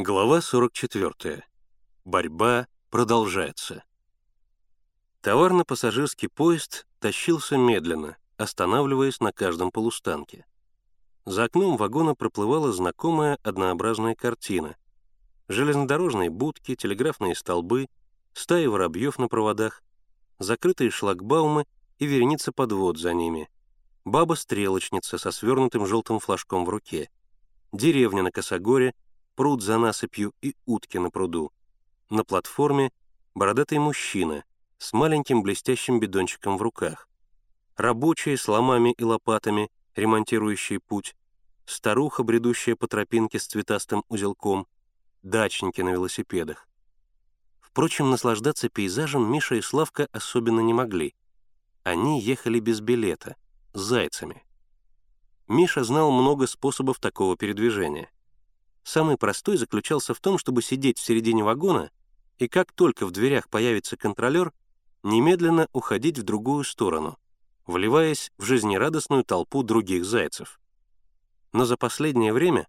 Глава 44. Борьба продолжается. Товарно-пассажирский поезд тащился медленно, останавливаясь на каждом полустанке. За окном вагона проплывала знакомая однообразная картина. Железнодорожные будки, телеграфные столбы, стаи воробьев на проводах, закрытые шлагбаумы и вереница подвод за ними, баба-стрелочница со свернутым желтым флажком в руке, деревня на Косогоре — пруд за насыпью и утки на пруду. На платформе бородатый мужчина с маленьким блестящим бидончиком в руках. Рабочие с ломами и лопатами, ремонтирующие путь. Старуха, бредущая по тропинке с цветастым узелком. Дачники на велосипедах. Впрочем, наслаждаться пейзажем Миша и Славка особенно не могли. Они ехали без билета, с зайцами. Миша знал много способов такого передвижения. Самый простой заключался в том, чтобы сидеть в середине вагона и как только в дверях появится контролер, немедленно уходить в другую сторону, вливаясь в жизнерадостную толпу других зайцев. Но за последнее время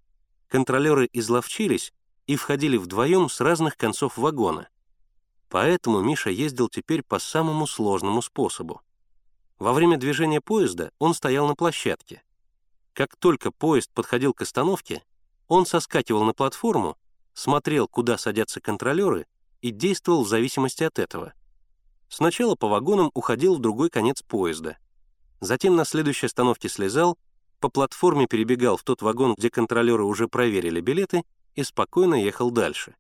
контролеры изловчились и входили вдвоем с разных концов вагона. Поэтому Миша ездил теперь по самому сложному способу. Во время движения поезда он стоял на площадке. Как только поезд подходил к остановке, он соскакивал на платформу, смотрел, куда садятся контролеры, и действовал в зависимости от этого. Сначала по вагонам уходил в другой конец поезда. Затем на следующей остановке слезал, по платформе перебегал в тот вагон, где контролеры уже проверили билеты, и спокойно ехал дальше.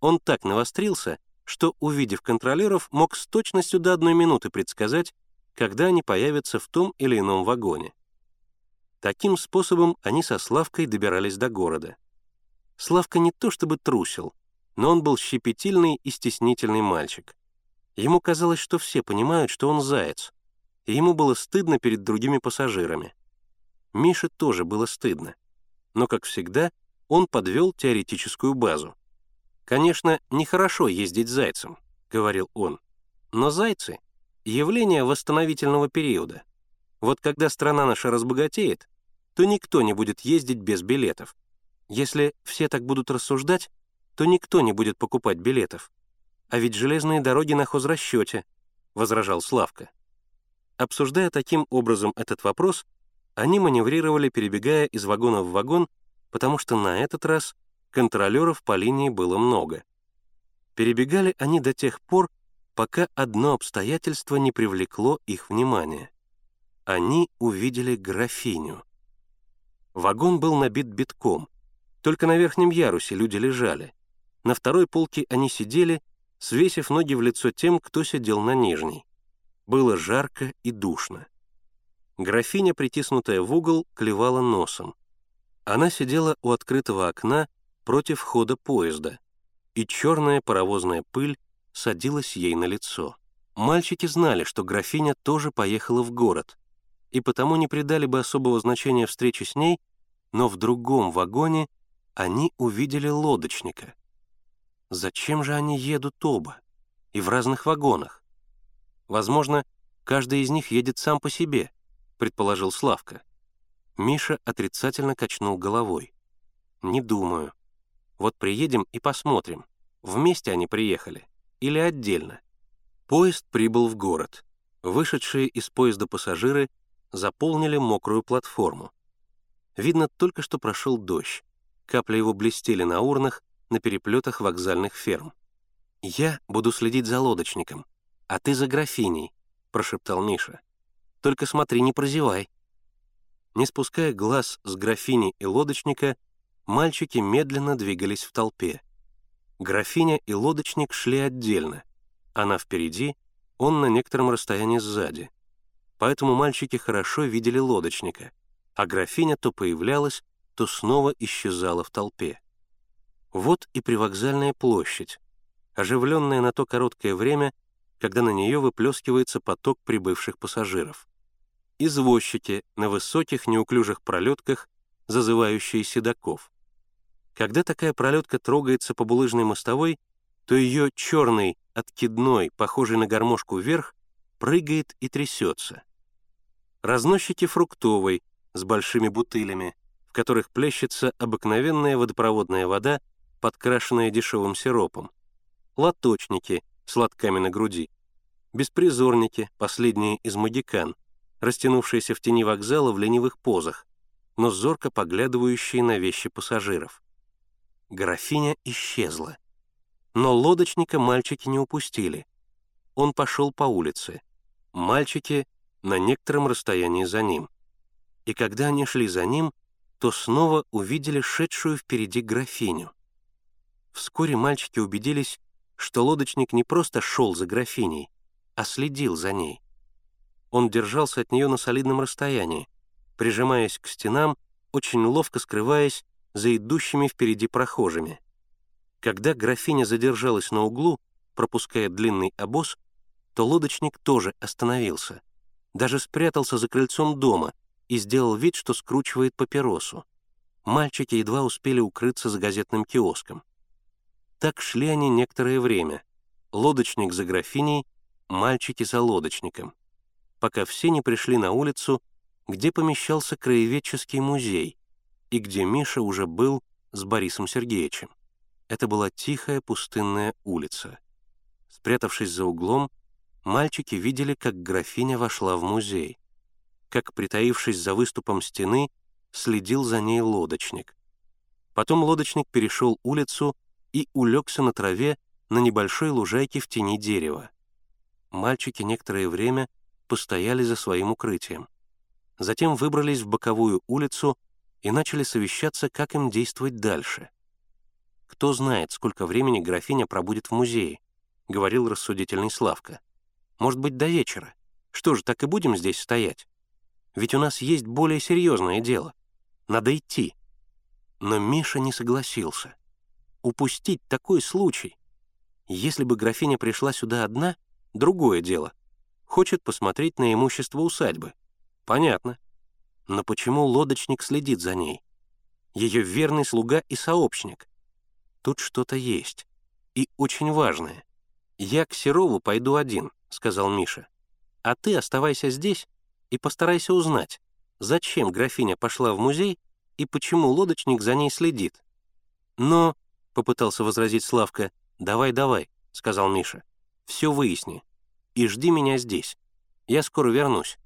Он так навострился, что, увидев контролеров, мог с точностью до одной минуты предсказать, когда они появятся в том или ином вагоне. Таким способом они со Славкой добирались до города. Славка не то чтобы трусил, но он был щепетильный и стеснительный мальчик. Ему казалось, что все понимают, что он заяц, и ему было стыдно перед другими пассажирами. Мише тоже было стыдно. Но, как всегда, он подвел теоретическую базу. «Конечно, нехорошо ездить зайцем», — говорил он. «Но зайцы — явление восстановительного периода. Вот когда страна наша разбогатеет, то никто не будет ездить без билетов. Если все так будут рассуждать, то никто не будет покупать билетов. А ведь железные дороги на хозрасчете, — возражал Славка. Обсуждая таким образом этот вопрос, они маневрировали, перебегая из вагона в вагон, потому что на этот раз контролеров по линии было много. Перебегали они до тех пор, пока одно обстоятельство не привлекло их внимание они увидели графиню. Вагон был набит битком. Только на верхнем ярусе люди лежали. На второй полке они сидели, свесив ноги в лицо тем, кто сидел на нижней. Было жарко и душно. Графиня, притиснутая в угол, клевала носом. Она сидела у открытого окна против хода поезда, и черная паровозная пыль садилась ей на лицо. Мальчики знали, что графиня тоже поехала в город, и потому не придали бы особого значения встрече с ней, но в другом вагоне они увидели лодочника. Зачем же они едут оба? И в разных вагонах? Возможно, каждый из них едет сам по себе, предположил Славка. Миша отрицательно качнул головой. «Не думаю. Вот приедем и посмотрим, вместе они приехали или отдельно». Поезд прибыл в город. Вышедшие из поезда пассажиры заполнили мокрую платформу. Видно, только что прошел дождь. Капли его блестели на урнах, на переплетах вокзальных ферм. «Я буду следить за лодочником, а ты за графиней», — прошептал Миша. «Только смотри, не прозевай». Не спуская глаз с графини и лодочника, мальчики медленно двигались в толпе. Графиня и лодочник шли отдельно. Она впереди, он на некотором расстоянии сзади поэтому мальчики хорошо видели лодочника, а графиня то появлялась, то снова исчезала в толпе. Вот и привокзальная площадь, оживленная на то короткое время, когда на нее выплескивается поток прибывших пассажиров. Извозчики на высоких неуклюжих пролетках, зазывающие седаков. Когда такая пролетка трогается по булыжной мостовой, то ее черный, откидной, похожий на гармошку вверх, прыгает и трясется разносчики фруктовой с большими бутылями, в которых плещется обыкновенная водопроводная вода подкрашенная дешевым сиропом, лоточники с лотками на груди, беспризорники, последние из магикан, растянувшиеся в тени вокзала в ленивых позах, но зорко поглядывающие на вещи пассажиров. Графиня исчезла. Но лодочника мальчики не упустили. Он пошел по улице. Мальчики на некотором расстоянии за ним. И когда они шли за ним, то снова увидели шедшую впереди графиню. Вскоре мальчики убедились, что лодочник не просто шел за графиней, а следил за ней. Он держался от нее на солидном расстоянии, прижимаясь к стенам, очень ловко скрываясь за идущими впереди прохожими. Когда графиня задержалась на углу, пропуская длинный обоз, то лодочник тоже остановился, даже спрятался за крыльцом дома и сделал вид, что скручивает папиросу. Мальчики едва успели укрыться за газетным киоском. Так шли они некоторое время. Лодочник за графиней, мальчики за лодочником, пока все не пришли на улицу, где помещался краеведческий музей и где Миша уже был с Борисом Сергеевичем. Это была тихая пустынная улица. Спрятавшись за углом, мальчики видели, как графиня вошла в музей, как, притаившись за выступом стены, следил за ней лодочник. Потом лодочник перешел улицу и улегся на траве на небольшой лужайке в тени дерева. Мальчики некоторое время постояли за своим укрытием затем выбрались в боковую улицу и начали совещаться, как им действовать дальше. «Кто знает, сколько времени графиня пробудет в музее», — говорил рассудительный Славка. «Может быть, до вечера. Что же, так и будем здесь стоять? Ведь у нас есть более серьезное дело. Надо идти». Но Миша не согласился. Упустить такой случай. Если бы графиня пришла сюда одна, другое дело. Хочет посмотреть на имущество усадьбы. Понятно. Но почему лодочник следит за ней? Ее верный слуга и сообщник. Тут что-то есть. И очень важное. «Я к Серову пойду один», — сказал Миша. «А ты оставайся здесь и постарайся узнать, зачем графиня пошла в музей и почему лодочник за ней следит». «Но», — попытался возразить Славка, «давай, давай», — сказал Миша. «Все выясни. И жди меня здесь. Я скоро вернусь».